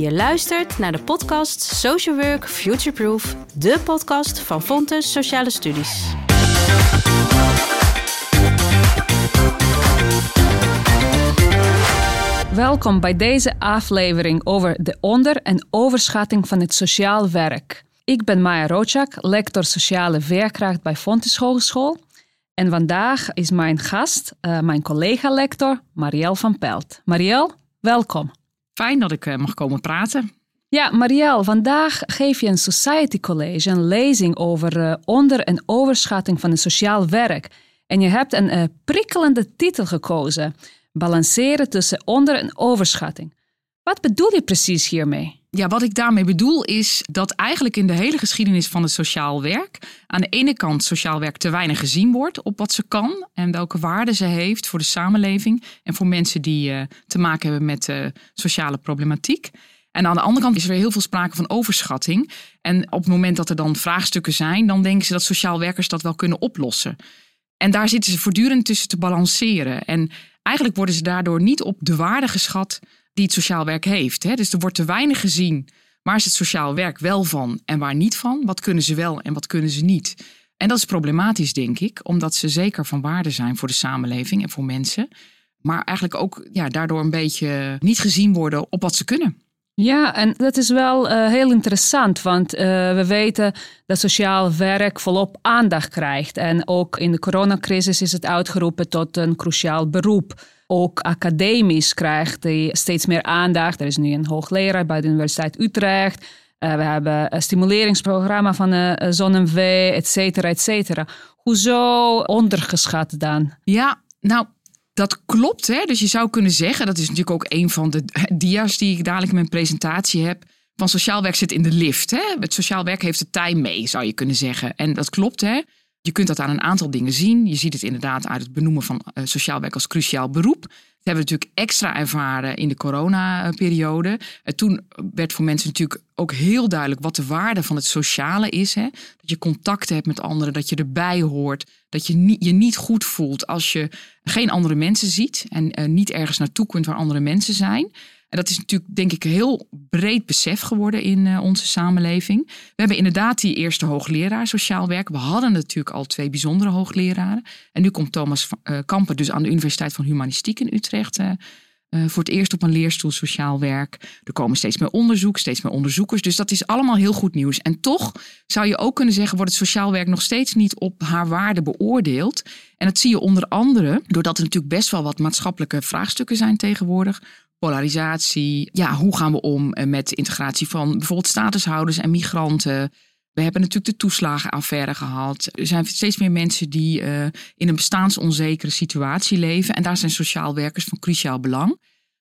Je luistert naar de podcast Social Work Futureproof, de podcast van Fontes Sociale Studies. Welkom bij deze aflevering over de onder- en overschatting van het sociaal werk. Ik ben Maya Rochak, lector sociale veerkracht bij Fontes Hogeschool. En vandaag is mijn gast, uh, mijn collega-lector Marielle van Pelt. Marielle, welkom. Fijn dat ik uh, mag komen praten. Ja, Marielle, vandaag geef je een Society College, een lezing over uh, onder- en overschatting van het sociaal werk. En je hebt een prikkelende titel gekozen: Balanceren tussen onder- en overschatting. Wat bedoel je precies hiermee? Ja, wat ik daarmee bedoel is dat eigenlijk in de hele geschiedenis van het sociaal werk aan de ene kant sociaal werk te weinig gezien wordt op wat ze kan en welke waarde ze heeft voor de samenleving en voor mensen die uh, te maken hebben met uh, sociale problematiek. En aan de andere kant is er heel veel sprake van overschatting. En op het moment dat er dan vraagstukken zijn, dan denken ze dat sociaal werkers dat wel kunnen oplossen. En daar zitten ze voortdurend tussen te balanceren. En eigenlijk worden ze daardoor niet op de waarde geschat die het sociaal werk heeft. Hè? Dus er wordt te weinig gezien waar is het sociaal werk wel van en waar niet van. Wat kunnen ze wel en wat kunnen ze niet. En dat is problematisch, denk ik, omdat ze zeker van waarde zijn voor de samenleving en voor mensen. Maar eigenlijk ook ja, daardoor een beetje niet gezien worden op wat ze kunnen. Ja, en dat is wel uh, heel interessant, want uh, we weten dat sociaal werk volop aandacht krijgt. En ook in de coronacrisis is het uitgeroepen tot een cruciaal beroep. Ook academisch krijgt hij steeds meer aandacht. Er is nu een hoogleraar bij de Universiteit Utrecht. Uh, we hebben een stimuleringsprogramma van uh, ZonMW, et cetera, et cetera. Hoezo ondergeschat dan? Ja, nou, dat klopt. Hè? Dus je zou kunnen zeggen, dat is natuurlijk ook een van de dia's die ik dadelijk in mijn presentatie heb. Van sociaal werk zit in de lift. Hè? Het sociaal werk heeft de tijd mee, zou je kunnen zeggen. En dat klopt, hè? Je kunt dat aan een aantal dingen zien. Je ziet het inderdaad uit het benoemen van uh, sociaal werk als cruciaal beroep. Dat hebben we natuurlijk extra ervaren in de coronaperiode. Uh, toen werd voor mensen natuurlijk ook heel duidelijk wat de waarde van het sociale is. Hè? Dat je contact hebt met anderen, dat je erbij hoort. Dat je je niet goed voelt als je geen andere mensen ziet en uh, niet ergens naartoe kunt waar andere mensen zijn. En dat is natuurlijk, denk ik, heel breed besef geworden in uh, onze samenleving. We hebben inderdaad die eerste hoogleraar sociaal werk. We hadden natuurlijk al twee bijzondere hoogleraren. En nu komt Thomas uh, Kamper dus aan de Universiteit van Humanistiek in Utrecht. Uh, voor het eerst op een leerstoel sociaal werk. Er komen steeds meer onderzoek, steeds meer onderzoekers. Dus dat is allemaal heel goed nieuws. En toch zou je ook kunnen zeggen, wordt het sociaal werk nog steeds niet op haar waarde beoordeeld. En dat zie je onder andere doordat er natuurlijk best wel wat maatschappelijke vraagstukken zijn tegenwoordig polarisatie. Ja, hoe gaan we om met de integratie van bijvoorbeeld statushouders en migranten? We hebben natuurlijk de toeslagenaffaire gehad. Er zijn steeds meer mensen die uh, in een bestaansonzekere situatie leven. En daar zijn sociaal werkers van cruciaal belang.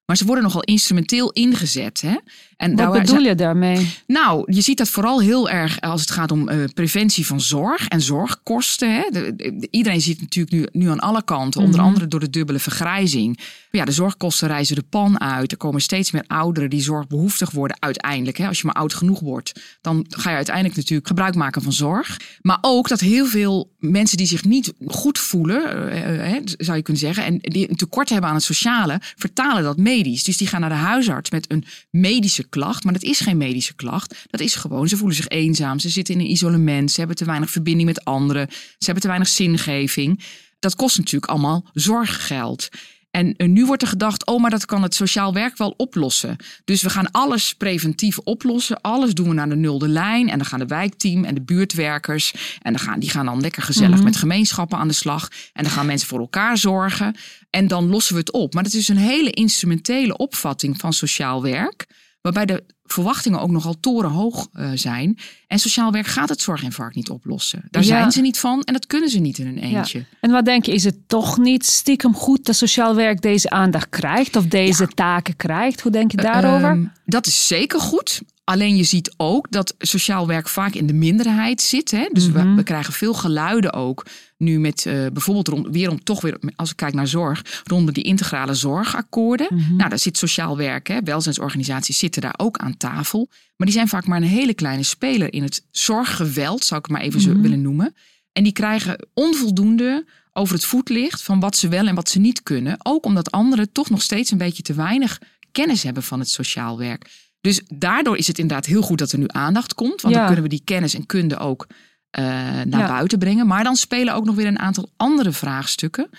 Maar ze worden nogal instrumenteel ingezet. Hè? En Wat bedoel je daarmee? Nou, je ziet dat vooral heel erg als het gaat om uh, preventie van zorg en zorgkosten. Hè? De, de, iedereen ziet natuurlijk nu, nu aan alle kanten, onder mm -hmm. andere door de dubbele vergrijzing. Ja, de zorgkosten reizen de pan uit. Er komen steeds meer ouderen die zorgbehoeftig worden uiteindelijk. Hè? Als je maar oud genoeg wordt, dan ga je uiteindelijk natuurlijk gebruik maken van zorg. Maar ook dat heel veel mensen die zich niet goed voelen, uh, uh, zou je kunnen zeggen, en die een tekort hebben aan het sociale, vertalen dat Dus die gaan naar de huisarts met een medische klacht, maar dat is geen medische klacht. Dat is gewoon, ze voelen zich eenzaam, ze zitten in een isolement, ze hebben te weinig verbinding met anderen, ze hebben te weinig zingeving. Dat kost natuurlijk allemaal zorggeld. En nu wordt er gedacht, oh, maar dat kan het sociaal werk wel oplossen. Dus we gaan alles preventief oplossen. Alles doen we naar de nulde lijn. En dan gaan de wijkteam en de buurtwerkers. En dan gaan, die gaan dan lekker gezellig mm-hmm. met gemeenschappen aan de slag. En dan gaan mensen voor elkaar zorgen. En dan lossen we het op. Maar dat is een hele instrumentele opvatting van sociaal werk. Waarbij de verwachtingen ook nogal torenhoog uh, zijn. En sociaal werk gaat het zorginfarct niet oplossen. Daar ja. zijn ze niet van en dat kunnen ze niet in een eentje. Ja. En wat denk je, is het toch niet stiekem goed dat sociaal werk deze aandacht krijgt of deze ja. taken krijgt? Hoe denk je daarover? Uh, dat is zeker goed. Alleen je ziet ook dat sociaal werk vaak in de minderheid zit. Hè? Dus we, we, krijgen veel geluiden ook nu met uh, bijvoorbeeld rond, weer om toch weer, als ik kijk naar zorg, rond die integrale zorgakkoorden. Mm-hmm. Nou, daar zit sociaal werk, hè, welzijnsorganisaties zitten daar ook aan tafel. Maar die zijn vaak maar een hele kleine speler in het zorggeweld, zou ik het maar even zo willen noemen. En die krijgen onvoldoende over het voetlicht van wat ze wel en wat ze niet kunnen. Ook omdat anderen toch nog steeds een beetje te weinig kennis hebben van het sociaal werk. Dus daardoor is het inderdaad heel goed dat er nu aandacht komt. Want Ja. dan kunnen we die kennis en kunde ook eh, naar Ja. buiten brengen. Maar dan spelen ook nog weer een aantal andere vraagstukken.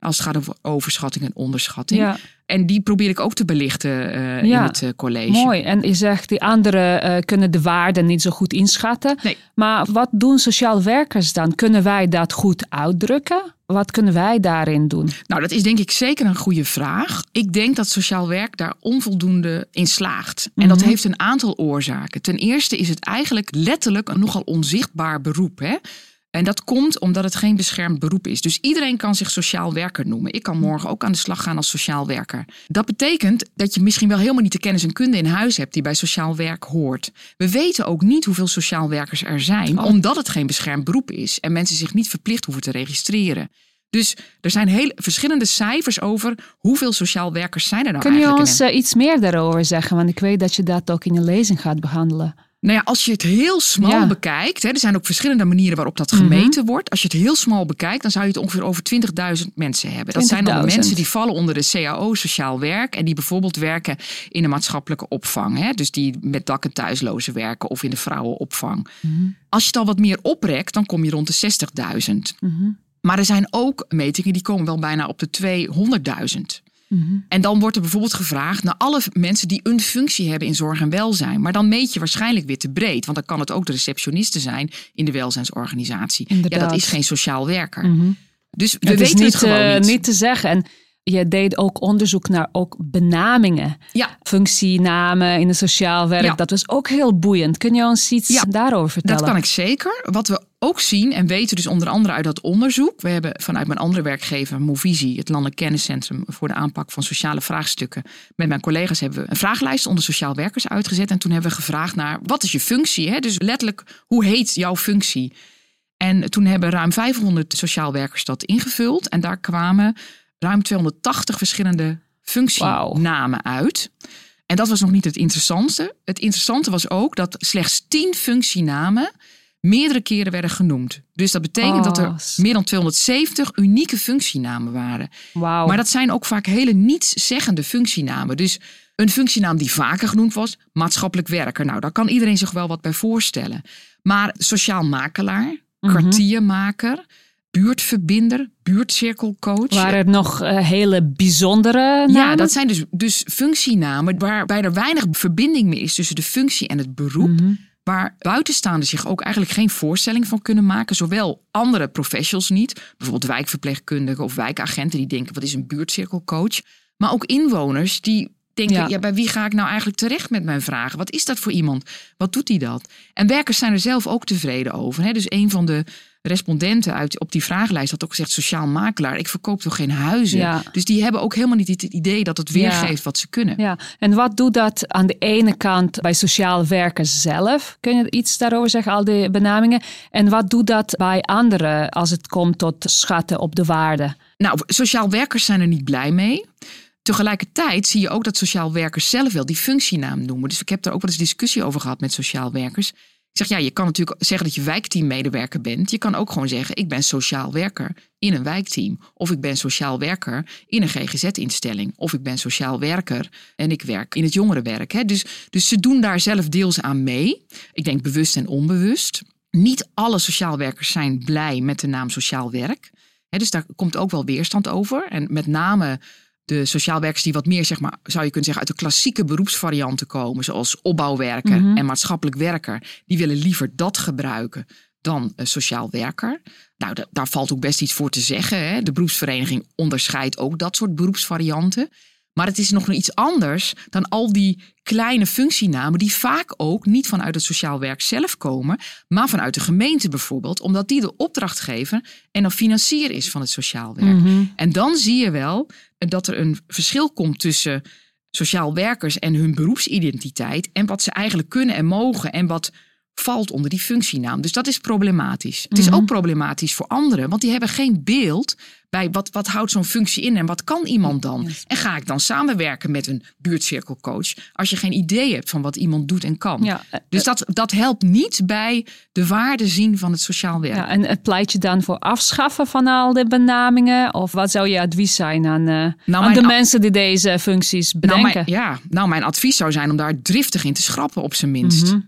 Als het gaat over overschatting en onderschatting. Ja, En die probeer ik ook te belichten eh, in het eh, college. mooi. En je zegt, die anderen eh, kunnen de waarde niet zo goed inschatten. Nee. Maar wat doen sociaal werkers dan? Kunnen wij dat goed uitdrukken? Wat kunnen wij daarin doen? Nou, dat is denk ik zeker een goede vraag. Ik denk dat sociaal werk daar onvoldoende in slaagt. En dat Mhm. heeft een aantal oorzaken. Ten eerste is het eigenlijk letterlijk een nogal onzichtbaar beroep. Hè? En dat komt omdat het geen beschermd beroep is. Dus iedereen kan zich sociaal werker noemen. Ik kan morgen ook aan de slag gaan als sociaal werker. Dat betekent dat je misschien wel helemaal niet de kennis en kunde in huis hebt die bij sociaal werk hoort. We weten ook niet hoeveel sociaal werkers er zijn, Oh. omdat het geen beschermd beroep is en mensen zich niet verplicht hoeven te registreren. Dus er zijn heel verschillende cijfers over hoeveel sociaal werkers zijn er nou Kun je ons in eh, iets meer daarover zeggen? Want ik weet dat je dat ook in je lezing gaat behandelen. Nou ja, als je het heel smal Ja. Mhm. bekijkt, hè, er zijn ook verschillende manieren waarop dat gemeten wordt. Als je het heel smal bekijkt, dan zou je het ongeveer over 20.000 mensen hebben. Dat zijn dan de 20.000. mensen die vallen onder de CAO Sociaal Werk en die bijvoorbeeld werken in de maatschappelijke opvang. Hè, dus die met dak- en thuislozen werken of in de vrouwenopvang. Mhm. Als je het al wat meer oprekt, dan kom je rond de 60.000. Mhm. Maar er zijn ook metingen die komen wel bijna op de 200.000. Mhm. En dan wordt er bijvoorbeeld gevraagd naar alle mensen die een functie hebben in zorg en welzijn. Maar dan meet je waarschijnlijk weer te breed. Want dan kan het ook de receptioniste zijn in de welzijnsorganisatie. Ja, Inderdaad. dat is geen sociaal werker. Mhm. Dus we het is niet, het gewoon eh, niet. niet te zeggen. En je deed ook onderzoek naar ook benamingen. Ja, Functienamen in het sociaal werk. Ja. Dat was ook heel boeiend. Kun je ons iets Ja, daarover vertellen? dat kan ik zeker. Wat we ook zien en weten dus onder andere uit dat onderzoek. We hebben vanuit mijn andere werkgever Movisie, het Landelijk Kenniscentrum voor de aanpak van sociale vraagstukken. Met mijn collega's hebben we een vragenlijst onder sociaal werkers uitgezet. En toen hebben we gevraagd naar wat is je functie? Hè? Dus letterlijk, hoe heet jouw functie? En toen hebben ruim 500 sociaal werkers dat ingevuld. En daar kwamen ruim 280 verschillende functienamen uit. En dat was nog niet het interessantste. Het interessante was ook dat slechts 10 functienamen meerdere keren werden genoemd. Dus dat betekent dat Oh, er s- meer dan 270 unieke functienamen waren. Maar dat zijn ook vaak hele nietszeggende functienamen. Dus een functienaam die vaker genoemd was, maatschappelijk werker. Nou, daar kan iedereen zich wel wat bij voorstellen. Maar sociaal makelaar, Mhm. kwartiermaker, buurtverbinder, buurtcirkelcoach. Waren er nog eh, hele bijzondere namen? Ja, dat zijn dus, dus functienamen waarbij er weinig verbinding meer is tussen de functie en het beroep. Mhm. Waar buitenstaanders zich ook eigenlijk geen voorstelling van kunnen maken. Zowel andere professionals niet, bijvoorbeeld wijkverpleegkundigen of wijkagenten die denken: wat is een buurtcirkelcoach? Maar ook inwoners die denken: Ja. ja. bij wie ga ik nou eigenlijk terecht met mijn vragen? Wat is dat voor iemand? Wat doet hij dat? En werkers zijn er zelf ook tevreden over. Hè? Dus een van de respondenten uit, op die vragenlijst had ook gezegd: sociaal makelaar, ik verkoop toch geen huizen? Ja. Dus die hebben ook helemaal niet het idee dat het weergeeft Ja. wat ze kunnen. Ja, en wat doet dat aan de ene kant bij sociaal werkers zelf? Kun je iets daarover zeggen, al die benamingen? En wat doet dat bij anderen als het komt tot schatten op de waarde? Nou, sociaal werkers zijn er niet blij mee. Tegelijkertijd zie je ook dat sociaal werkers zelf wel die functienaam noemen. Dus ik heb daar ook wel eens discussie over gehad met sociaal werkers. Ik zeg, ja, je kan natuurlijk zeggen dat je wijkteammedewerker bent. Je kan ook gewoon zeggen, ik ben sociaal werker in een wijkteam. Of ik ben sociaal werker in een GGZ-instelling. Of ik ben sociaal werker en ik werk in het jongerenwerk. Hè. Dus, dus ze doen daar zelf deels aan mee. Ik denk bewust en onbewust. Niet alle sociaal werkers zijn blij met de naam sociaal werk. Hè, dus daar komt ook wel weerstand over. En met name de sociaal werkers die wat meer, zeg maar, zou je kunnen zeggen, uit de klassieke beroepsvarianten komen, zoals opbouwwerker Mhm. en maatschappelijk werker, die willen liever dat gebruiken dan een sociaal werker. Nou, da- daar valt ook best iets voor te zeggen. Hè. De beroepsvereniging onderscheidt ook dat soort beroepsvarianten. Maar het is nog iets anders dan al die kleine functienamen die vaak ook niet vanuit het sociaal werk zelf komen, maar vanuit de gemeente bijvoorbeeld, omdat die de opdrachtgever en dan financier is van het sociaal werk. Mhm. En dan zie je wel dat er een verschil komt tussen sociaal werkers en hun beroepsidentiteit en wat ze eigenlijk kunnen en mogen en wat valt onder die functienaam. Dus dat is problematisch. Het is Mhm. ook problematisch voor anderen, want die hebben geen beeld bij wat, wat houdt zo'n functie in en wat kan iemand dan? Yes. En ga ik dan samenwerken met een buurtcirkelcoach als je geen idee hebt van wat iemand doet en kan? Ja, eh, Dus dat, dat helpt niet bij de waarde zien van het sociaal werk. ja, en het pleit je dan voor afschaffen van al die benamingen? Of wat zou je advies zijn aan, eh, aan mijn de mensen die deze functies Nou, bedenken? mijn, ja, nou, mijn advies zou zijn om daar driftig in te schrappen, op zijn minst. Mhm.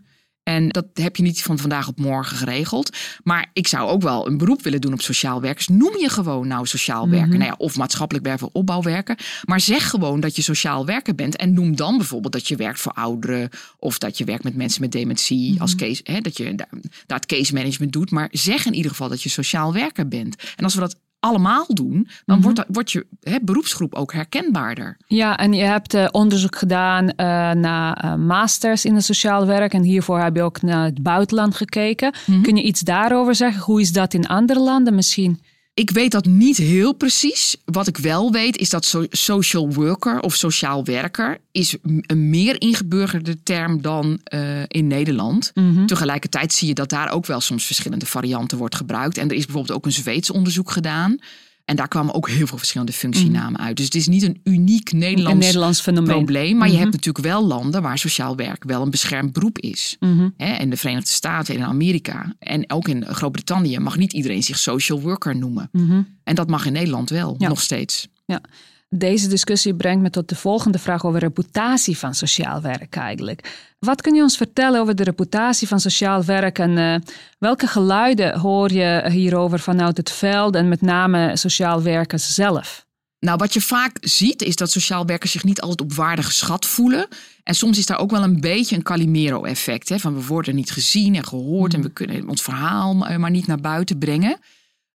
En dat heb je niet van vandaag op morgen geregeld. Maar ik zou ook wel een beroep willen doen op sociaal werkers. Noem je gewoon nou sociaal werker. Mhm. Nou ja, of maatschappelijk werken of opbouwwerker. Maar zeg gewoon dat je sociaal werker bent. En noem dan bijvoorbeeld dat je werkt voor ouderen. Of dat je werkt met mensen met dementie. Mhm. Als case, hè, dat je daar, daar het case management doet. Maar zeg in ieder geval dat je sociaal werker bent. En als we dat allemaal doen, dan Mhm. wordt, wordt je hè, beroepsgroep ook herkenbaarder. Ja, en je hebt eh, onderzoek gedaan eh, naar eh, masters in het sociaal werk. En hiervoor heb je ook naar het buitenland gekeken. Mhm. Kun je iets daarover zeggen? Hoe is dat in andere landen misschien? Ik weet dat niet heel precies. Wat ik wel weet is dat so- social worker of sociaal werker is een meer ingeburgerde term dan eh, in Nederland. Mhm. Tegelijkertijd zie je dat daar ook wel soms verschillende varianten wordt gebruikt. En er is bijvoorbeeld ook een Zweeds onderzoek gedaan. En daar kwamen ook heel veel verschillende functienamen uit. Dus het is niet een uniek Een Nederlands, fenomeen. probleem. Maar je Mhm. hebt natuurlijk wel landen waar sociaal werk wel een beschermd beroep is. Mhm. Hè, in de Verenigde Staten en in Amerika. En ook in Groot-Brittannië mag niet iedereen zich social worker noemen. Mhm. En dat mag in Nederland wel, Ja. nog steeds. Deze discussie brengt me tot de volgende vraag over reputatie van sociaal werk eigenlijk. Wat kun je ons vertellen over de reputatie van sociaal werk en eh, welke geluiden hoor je hierover vanuit het veld en met name sociaal werkers zelf? Nou, wat je vaak ziet is dat sociaal werkers zich niet altijd op waarde geschat voelen. En soms is daar ook wel een beetje een Calimero-effect. Van we worden niet gezien en gehoord en we kunnen ons verhaal maar maar niet naar buiten brengen.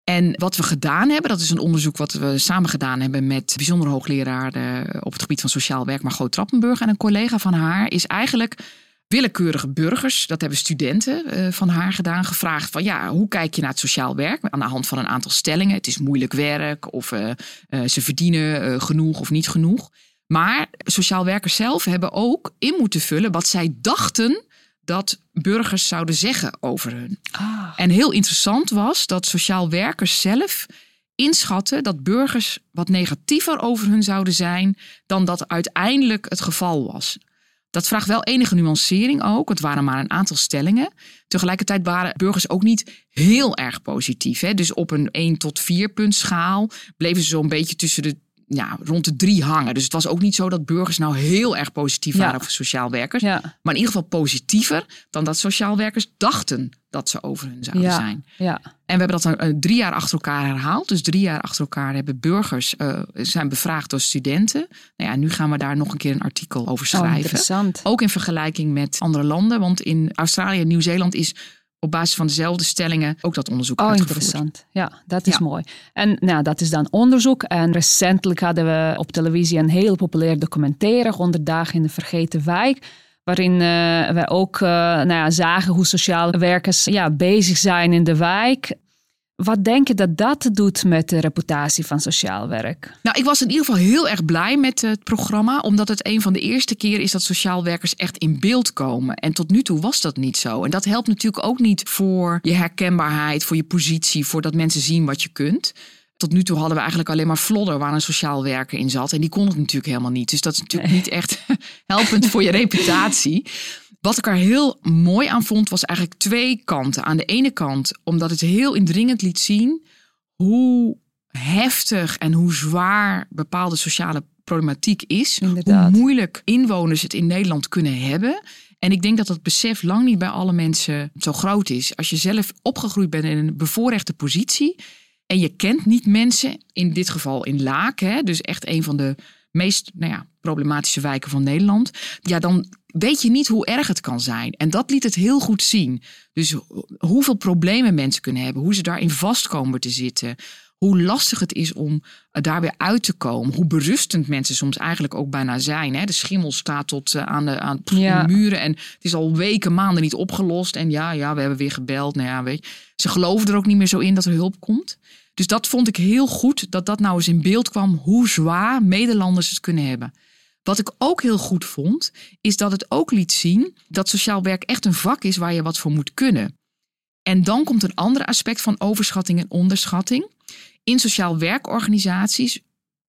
En wat we gedaan hebben, dat is een onderzoek wat we samen gedaan hebben met bijzonder hoogleraar eh, op het gebied van sociaal werk, Margot Trappenburg en een collega van haar, is eigenlijk willekeurige burgers, dat hebben studenten eh, van haar gedaan, gevraagd van ja, hoe kijk je naar het sociaal werk? Aan de hand van een aantal stellingen. Het is moeilijk werk of eh, ze verdienen genoeg of niet genoeg. Maar sociaal werkers zelf hebben ook in moeten vullen wat zij dachten dat burgers zouden zeggen over hun. Ah, En heel interessant was dat sociaal werkers zelf inschatten dat burgers wat negatiever over hun zouden zijn dan dat uiteindelijk het geval was. Dat vraagt wel enige nuancering ook. Het waren maar een aantal stellingen. Tegelijkertijd waren burgers ook niet heel erg positief. Hè? Dus op een 1 tot 4 punt schaal bleven ze zo'n beetje tussen de ja, rond de drie hangen. Dus het was ook niet zo dat burgers nou heel erg positief Ja. waren over sociaal werkers. ja, Maar in ieder geval positiever dan dat sociaal werkers dachten dat ze over hun zouden Ja. zijn. ja. En we hebben dat dan eh, drie jaar achter elkaar herhaald. Dus drie jaar achter elkaar hebben burgers eh, zijn bevraagd door studenten. Nou ja, nu gaan we daar nog een keer een artikel over Oh, schrijven. interessant. Ook in vergelijking met andere landen. Want in Australië en Nieuw-Zeeland is op basis van dezelfde stellingen ook dat onderzoek Oh, uitgevoerd. interessant. Ja, dat is Ja. mooi. En nou, dat is dan onderzoek. En recentelijk hadden we op televisie een heel populair documentaire, 100 dagen in de vergeten wijk. Waarin eh, we ook eh, nou ja, zagen hoe sociaal werkers ja, bezig zijn in de wijk. Wat denk je dat dat doet met de reputatie van sociaal werk? Nou, ik was in ieder geval heel erg blij met het programma, omdat het een van de eerste keer is dat sociaal werkers echt in beeld komen. En tot nu toe was dat niet zo. En dat helpt natuurlijk ook niet voor je herkenbaarheid, voor je positie, voor dat mensen zien wat je kunt. Tot nu toe hadden we eigenlijk alleen maar Flodder waar een sociaal werker in zat. En die kon het natuurlijk helemaal niet. Dus dat is natuurlijk niet echt helpend voor je reputatie. Wat ik er heel mooi aan vond, was eigenlijk twee kanten. Aan de ene kant, omdat het heel indringend liet zien hoe heftig en hoe zwaar bepaalde sociale problematiek is. Inderdaad. Hoe moeilijk inwoners het in Nederland kunnen hebben. En ik denk dat dat besef lang niet bij alle mensen zo groot is. Als je zelf opgegroeid bent in een bevoorrechte positie en je kent niet mensen, in dit geval in Laak, hè, dus echt een van de meest nou ja, problematische wijken van Nederland, ja, dan weet je niet hoe erg het kan zijn. En dat liet het heel goed zien. Dus ho- hoeveel problemen mensen kunnen hebben, hoe ze daarin vast komen te zitten, hoe lastig het is om eh, daar weer uit te komen, hoe berustend mensen soms eigenlijk ook bijna zijn. Hè? De schimmel staat tot eh, aan, de, aan Ja. de muren en het is al weken, maanden niet opgelost. En ja, ja, we hebben weer gebeld. Nou ja, weet je. Ze geloven er ook niet meer zo in dat er hulp komt. Dus dat vond ik heel goed, dat dat nou eens in beeld kwam, hoe zwaar Nederlanders het kunnen hebben. Wat ik ook heel goed vond, is dat het ook liet zien dat sociaal werk echt een vak is waar je wat voor moet kunnen. En dan komt een ander aspect van overschatting en onderschatting. In sociaal werkorganisaties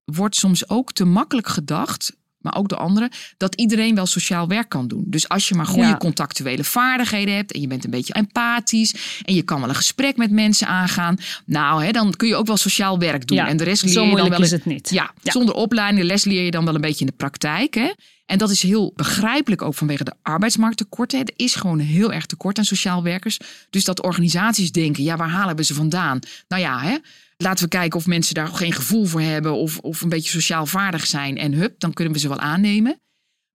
wordt soms ook te makkelijk gedacht maar ook de anderen, dat iedereen wel sociaal werk kan doen. Dus als je maar goede contactuele vaardigheden hebt en je bent een beetje empathisch en je kan wel een gesprek met mensen aangaan, nou, hè, dan kun je ook wel sociaal werk doen. Ja, en de rest leer je dan wel. is het niet. Ja, zonder opleiding, de les leer je dan wel een beetje in de praktijk. Hè? En dat is heel begrijpelijk ook vanwege de arbeidsmarkttekorten. Er is gewoon heel erg tekort aan sociaal werkers. Dus dat organisaties denken, ja, waar halen we ze vandaan? Nou ja, hè, Laten we kijken of mensen daar geen gevoel voor hebben of, of een beetje sociaal vaardig zijn. En hup, dan kunnen we ze wel aannemen.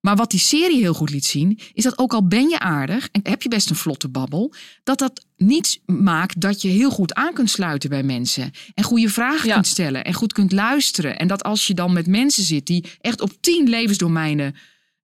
Maar wat die serie heel goed liet zien, is dat ook al ben je aardig en heb je best een vlotte babbel, dat dat niet maakt dat je heel goed aan kunt sluiten bij mensen. En goede vragen kunt stellen en goed kunt luisteren. En dat als je dan met mensen zit die echt op tien levensdomeinen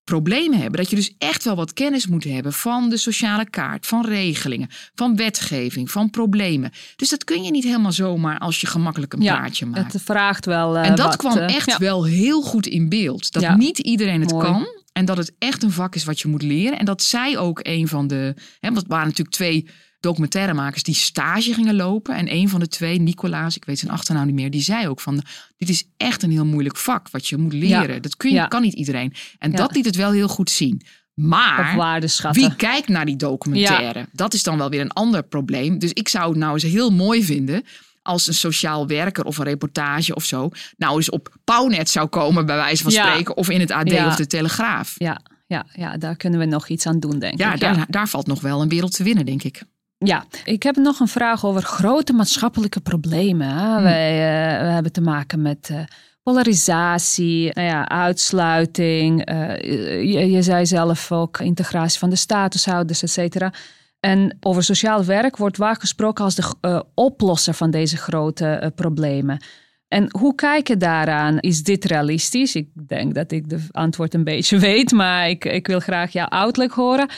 problemen hebben. Dat je dus echt wel wat kennis moet hebben van de sociale kaart, van regelingen, van wetgeving, van problemen. Dus dat kun je niet helemaal zomaar als je gemakkelijk een praatje maakt. Het vraagt wel. Uh, en dat wat, kwam uh, echt ja. wel heel goed in beeld. Dat niet iedereen het Mooi. kan. En dat het echt een vak is wat je moet leren. En dat zij ook een van de. Hè, want het waren natuurlijk twee documentairemakers die stage gingen lopen. En een van de twee, Nicolaas, ik weet zijn achternaam niet meer, die zei ook van dit is echt een heel moeilijk vak wat je moet leren. Ja. Dat kun je, Ja. kan niet iedereen. En Ja. dat liet het wel heel goed zien. Maar wie kijkt naar die documentaire? Dat is dan wel weer een ander probleem. Dus ik zou het nou eens heel mooi vinden als een sociaal werker of een reportage of zo nou eens op Pownet zou komen bij wijze van Ja. spreken of in het AD Ja. of de Telegraaf. Ja, ja, ja, daar kunnen we nog iets aan doen, denk Ja, ik. daar, daar valt nog wel een wereld te winnen, denk ik. Ja, ik heb nog een vraag over grote maatschappelijke problemen. hè. Wij eh, we hebben te maken met eh, polarisatie, nou ja, uitsluiting. eh, je, je zei zelf ook integratie van de statushouders, et cetera. En over sociaal werk wordt vaak gesproken als de eh, oplosser van deze grote eh, problemen. En hoe kijk je daaraan? Is dit realistisch? Ik denk dat ik de antwoord een beetje weet, maar ik, ik wil graag jouw uitleg horen.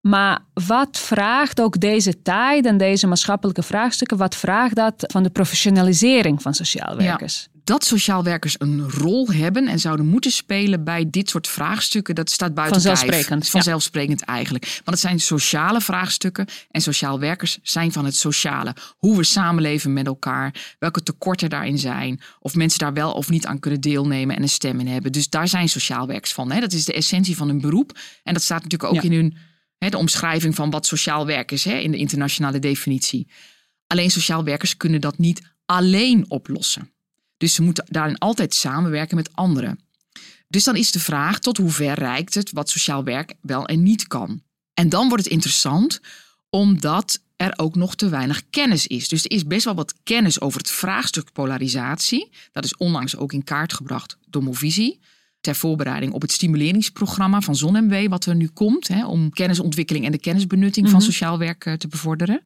Maar wat vraagt ook deze tijd en deze maatschappelijke vraagstukken, wat vraagt dat van de professionalisering van sociaal werkers? Dat sociaal werkers een rol hebben en zouden moeten spelen bij dit soort vraagstukken, dat staat buiten kijf. Vanzelfsprekend, is Vanzelfsprekend eigenlijk. Want het zijn sociale vraagstukken en sociaal werkers zijn van het sociale. Hoe we samenleven met elkaar, welke tekorten daarin zijn, of mensen daar wel of niet aan kunnen deelnemen en een stem in hebben. Dus daar zijn sociaal werkers van. Hè? Dat is de essentie van hun beroep. En dat staat natuurlijk ook Ja. in hun hè, de omschrijving van wat sociaal werk is hè, in de internationale definitie. Alleen sociaal werkers kunnen dat niet alleen oplossen. Dus ze moeten daarin altijd samenwerken met anderen. Dus dan is de vraag tot hoe ver reikt het wat sociaal werk wel en niet kan. En dan wordt het interessant omdat er ook nog te weinig kennis is. Dus er is best wel wat kennis over het vraagstuk polarisatie. Dat is onlangs ook in kaart gebracht door Movisie. Ter voorbereiding op het stimuleringsprogramma van ZonMW, wat er nu komt, hè, om kennisontwikkeling en de kennisbenutting van Mhm. sociaal werk eh, te bevorderen.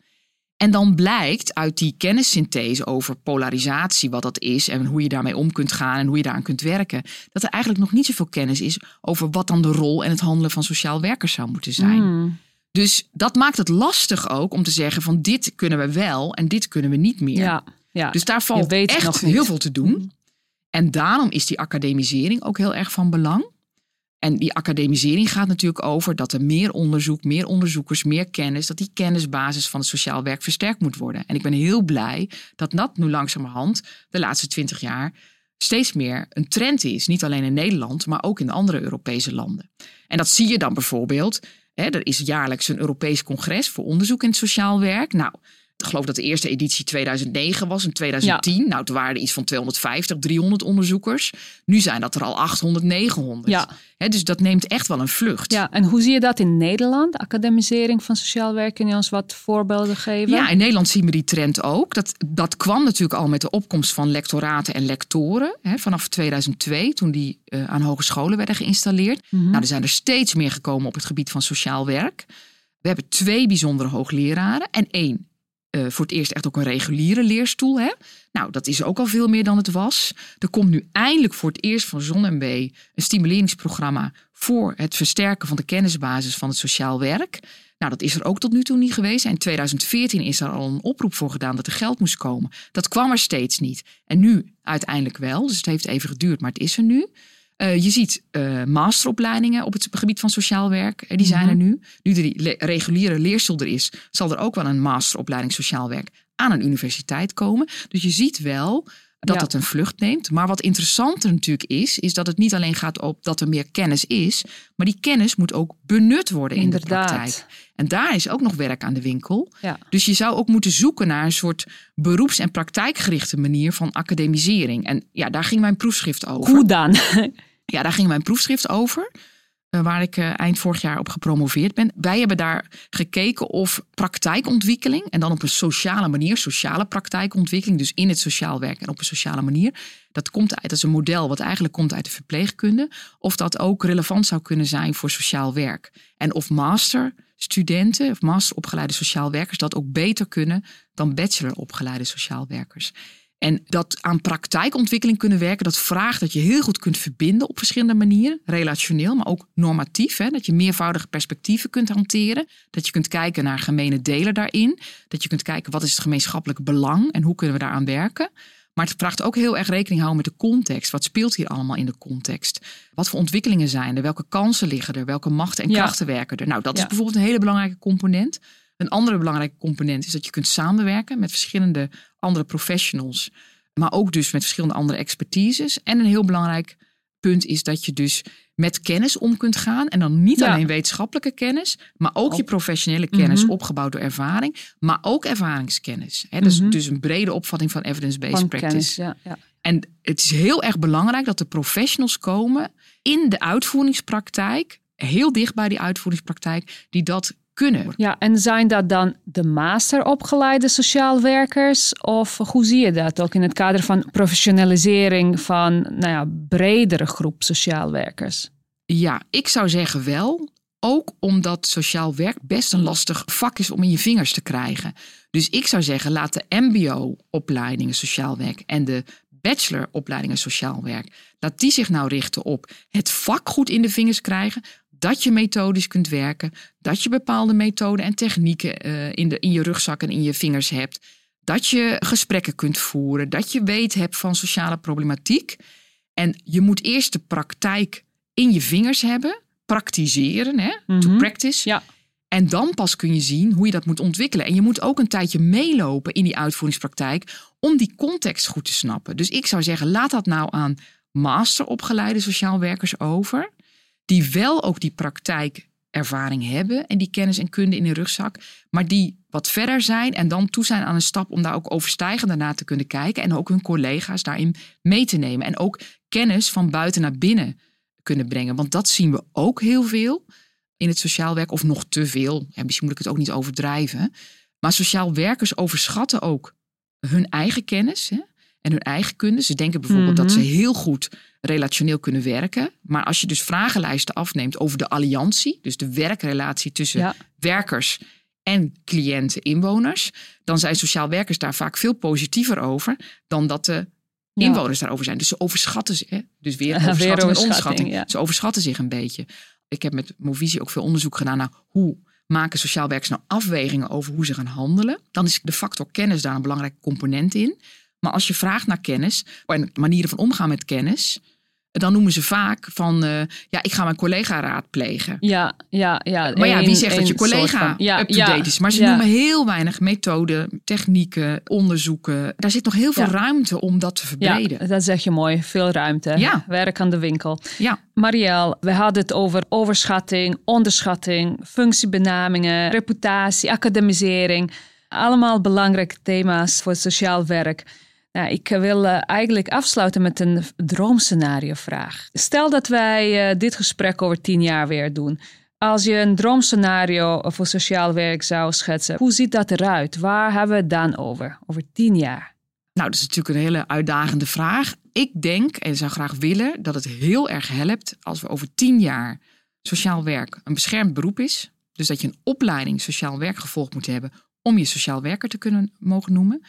En dan blijkt uit die kennissynthese over polarisatie, wat dat is en hoe je daarmee om kunt gaan en hoe je daaraan kunt werken, dat er eigenlijk nog niet zoveel kennis is over wat dan de rol en het handelen van sociaal werkers zou moeten zijn. Hmm. Dus dat maakt het lastig ook om te zeggen van dit kunnen we wel en dit kunnen we niet meer. Ja, ja. Dus daar valt echt heel veel te doen. En daarom is die academisering ook heel erg van belang. En die academisering gaat natuurlijk over dat er meer onderzoek, meer onderzoekers, meer kennis, dat die kennisbasis van het sociaal werk versterkt moet worden. En ik ben heel blij dat dat nu langzamerhand de laatste twintig jaar steeds meer een trend is. Niet alleen in Nederland, maar ook in andere Europese landen. En dat zie je dan bijvoorbeeld. Hè, er is jaarlijks een Europees congres voor onderzoek in het sociaal werk. Nou, geloof dat de eerste editie 2009 was. In 2010, nou, toen waren er iets van 250, 300 onderzoekers. Nu zijn dat er al 800, 900. Ja. Dus dat neemt echt wel een vlucht. ja, en hoe zie je dat in Nederland? De academisering van sociaal werk. Kun je ons wat voorbeelden geven? Ja, in Nederland zien we die trend ook. Dat, dat kwam natuurlijk al met de opkomst van lectoraten en lectoren. Vanaf 2002, toen die eh, aan hogescholen werden geïnstalleerd. Mhm. Nou, er zijn er steeds meer gekomen op het gebied van sociaal werk. We hebben twee bijzondere hoogleraren en één eh, voor het eerst echt ook een reguliere leerstoel. Hè? Nou, dat is ook al veel meer dan het was. Er komt nu eindelijk voor het eerst van ZonMW een stimuleringsprogramma voor het versterken van de kennisbasis van het sociaal werk. Nou, dat is er ook tot nu toe niet geweest. In 2014 is er al een oproep voor gedaan dat er geld moest komen. Dat kwam er steeds niet. En nu uiteindelijk wel. Dus het heeft even geduurd, maar het is er nu. Uh, je ziet uh, masteropleidingen op het gebied van sociaal werk. Die zijn er nu. Nu de reguliere leerstoel er is, zal er ook wel een masteropleiding sociaal werk aan een universiteit komen. Dus je ziet wel dat het een vlucht neemt. Maar wat interessanter natuurlijk is, is dat het niet alleen gaat op dat er meer kennis is, maar die kennis moet ook benut worden in de praktijk. En daar is ook nog werk aan de winkel. Ja. Dus je zou ook moeten zoeken naar een soort beroeps- en praktijkgerichte manier van academisering. En ja, daar ging mijn proefschrift over. Hoe dan? Ja, daar ging mijn proefschrift over. Eh, waar ik eh, eind vorig jaar op gepromoveerd ben. Wij hebben daar gekeken of praktijkontwikkeling, en dan op een sociale manier, sociale praktijkontwikkeling, dus in het sociaal werk en op een sociale manier, dat, komt uit, dat is een model wat eigenlijk komt uit de verpleegkunde, of dat ook relevant zou kunnen zijn voor sociaal werk. En of masterstudenten of masteropgeleide sociaal werkers dat ook beter kunnen dan bacheloropgeleide sociaal werkers. En dat aan praktijkontwikkeling kunnen werken, dat vraagt dat je heel goed kunt verbinden op verschillende manieren. Relationeel, maar ook normatief. Hè? Dat je meervoudige perspectieven kunt hanteren. Dat je kunt kijken naar gemene delen daarin. Dat je kunt kijken wat is het gemeenschappelijk belang en hoe kunnen we daaraan werken. Maar het vraagt ook heel erg rekening houden met de context. Wat speelt hier allemaal in de context? Wat voor ontwikkelingen zijn er? Welke kansen liggen er? Welke machten en krachten werken er? Nou, dat is bijvoorbeeld een hele belangrijke component. Een andere belangrijke component is dat je kunt samenwerken met verschillende andere professionals, maar ook dus met verschillende andere expertises. En een heel belangrijk punt is dat je dus met kennis om kunt gaan. En dan niet alleen wetenschappelijke kennis, maar ook je professionele kennis mhm. opgebouwd door ervaring, maar ook ervaringskennis. He, dus, mhm. dus een brede opvatting van evidence-based practice. ja, ja. En het is heel erg belangrijk dat de professionals komen in de uitvoeringspraktijk, heel dicht bij die uitvoeringspraktijk, die dat kunnen. Ja, en zijn dat dan de masteropgeleide sociaal werkers? Of hoe zie je dat ook in het kader van professionalisering van nou ja, bredere groep sociaal werkers? Ja, ik zou zeggen wel. Ook omdat sociaal werk best een lastig vak is om in je vingers te krijgen. Dus ik zou zeggen, laat de MBO-opleidingen sociaal werk en de bacheloropleidingen sociaal werk, laat die zich nou richten op het vak goed in de vingers krijgen, dat je methodisch kunt werken, dat je bepaalde methoden en technieken uh, in, de, in je rugzak en in je vingers hebt, dat je gesprekken kunt voeren, dat je weet hebt van sociale problematiek. En je moet eerst de praktijk in je vingers hebben, praktiseren, hè, to mhm. practice. Ja. En dan pas kun je zien hoe je dat moet ontwikkelen. En je moet ook een tijdje meelopen in die uitvoeringspraktijk om die context goed te snappen. Dus ik zou zeggen, laat dat nou aan masteropgeleide sociaal werkers over die wel ook die praktijkervaring hebben en die kennis en kunde in hun rugzak, maar die wat verder zijn en dan toe zijn aan een stap om daar ook overstijgend naar te kunnen kijken en ook hun collega's daarin mee te nemen en ook kennis van buiten naar binnen kunnen brengen. Want dat zien we ook heel veel in het sociaal werk, of nog te veel. Misschien moet ik het ook niet overdrijven. Maar sociaal werkers overschatten ook hun eigen kennis hè, en hun eigen kunde. Ze denken bijvoorbeeld dat ze mhm. heel goed relationeel kunnen werken. Maar als je dus vragenlijsten afneemt over de alliantie, dus de werkrelatie tussen werkers en cliënten, inwoners, dan zijn sociaal werkers daar vaak veel positiever over dan dat de inwoners daarover zijn. Dus ze overschatten zich. Dus weer overschatting en onderschatting. Ze overschatten zich een beetje. Ik heb met Movisie ook veel onderzoek gedaan naar hoe maken sociaal werkers nou afwegingen over hoe ze gaan handelen. Dan is de factor kennis daar een belangrijke component in. Maar als je vraagt naar kennis en manieren van omgaan met kennis, dan noemen ze vaak van, uh, ja, ik ga mijn collega raadplegen. Ja, ja, ja. Maar ja, wie zegt dat je collega ja, up-to-date is? Maar ze noemen heel weinig methoden, technieken, onderzoeken. Daar zit nog heel veel ruimte om dat te verbreden. Ja, dat zeg je mooi. Veel ruimte. Ja. Werk aan de winkel. Ja. Marielle, we hadden het over overschatting, onderschatting, functiebenamingen, reputatie, academisering. Allemaal belangrijke thema's voor sociaal werk. Nou, ik wil uh, eigenlijk afsluiten met een droomscenario vraag. Stel dat wij uh, dit gesprek over tien jaar weer doen. Als je een droomscenario voor sociaal werk zou schetsen, hoe ziet dat eruit? Waar hebben we het dan over? Over tien jaar? Nou, dat is natuurlijk een hele uitdagende vraag. Ik denk en zou graag willen dat het heel erg helpt als we over tien jaar sociaal werk een beschermd beroep is. Dus dat je een opleiding sociaal werk gevolgd moet hebben om je sociaal werker te kunnen mogen noemen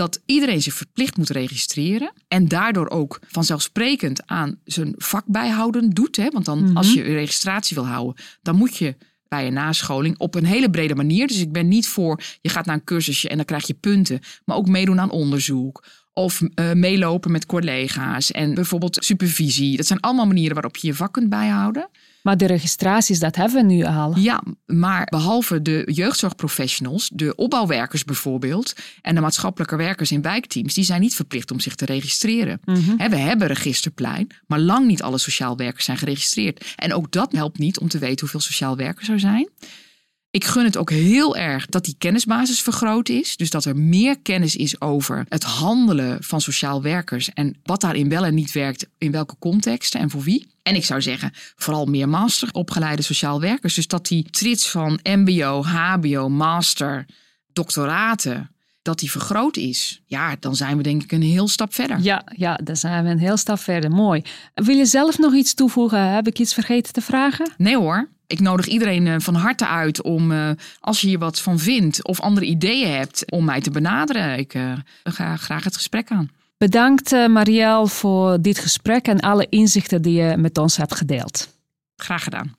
dat iedereen zich verplicht moet registreren. En daardoor ook vanzelfsprekend aan zijn vak bijhouden doet. Hè? Want dan, als mhm. je registratie wil houden, dan moet je bij een nascholing op een hele brede manier. Dus ik ben niet voor, je gaat naar een cursusje en dan krijg je punten. Maar ook meedoen aan onderzoek. Of uh, meelopen met collega's en bijvoorbeeld supervisie. Dat zijn allemaal manieren waarop je je vak kunt bijhouden. Maar de registraties, dat hebben we nu al. Ja, maar behalve de jeugdzorgprofessionals, de opbouwwerkers bijvoorbeeld, en de maatschappelijke werkers in wijkteams, die zijn niet verplicht om zich te registreren. Mhm. we hebben registerplein, maar lang niet alle sociaal werkers zijn geregistreerd. En ook dat helpt niet om te weten hoeveel sociaal werkers er zijn. Ik gun het ook heel erg dat die kennisbasis vergroot is. Dus dat er meer kennis is over het handelen van sociaal werkers en wat daarin wel en niet werkt, in welke contexten en voor wie. En ik zou zeggen, vooral meer master opgeleide sociaal werkers. Dus dat die trits van MBO, HBO, master, doctoraten, dat die vergroot is. Ja, dan zijn we denk ik een heel stap verder. Ja, ja, dan zijn we een heel stap verder. Mooi. Wil je zelf nog iets toevoegen? Heb ik iets vergeten te vragen? Nee hoor. Ik nodig iedereen eh, van harte uit om, uh, als je hier wat van vindt of andere ideeën hebt, om mij te benaderen. Ik uh, ga graag het gesprek aan. Bedankt Marielle voor dit gesprek en alle inzichten die je met ons hebt gedeeld. Graag gedaan.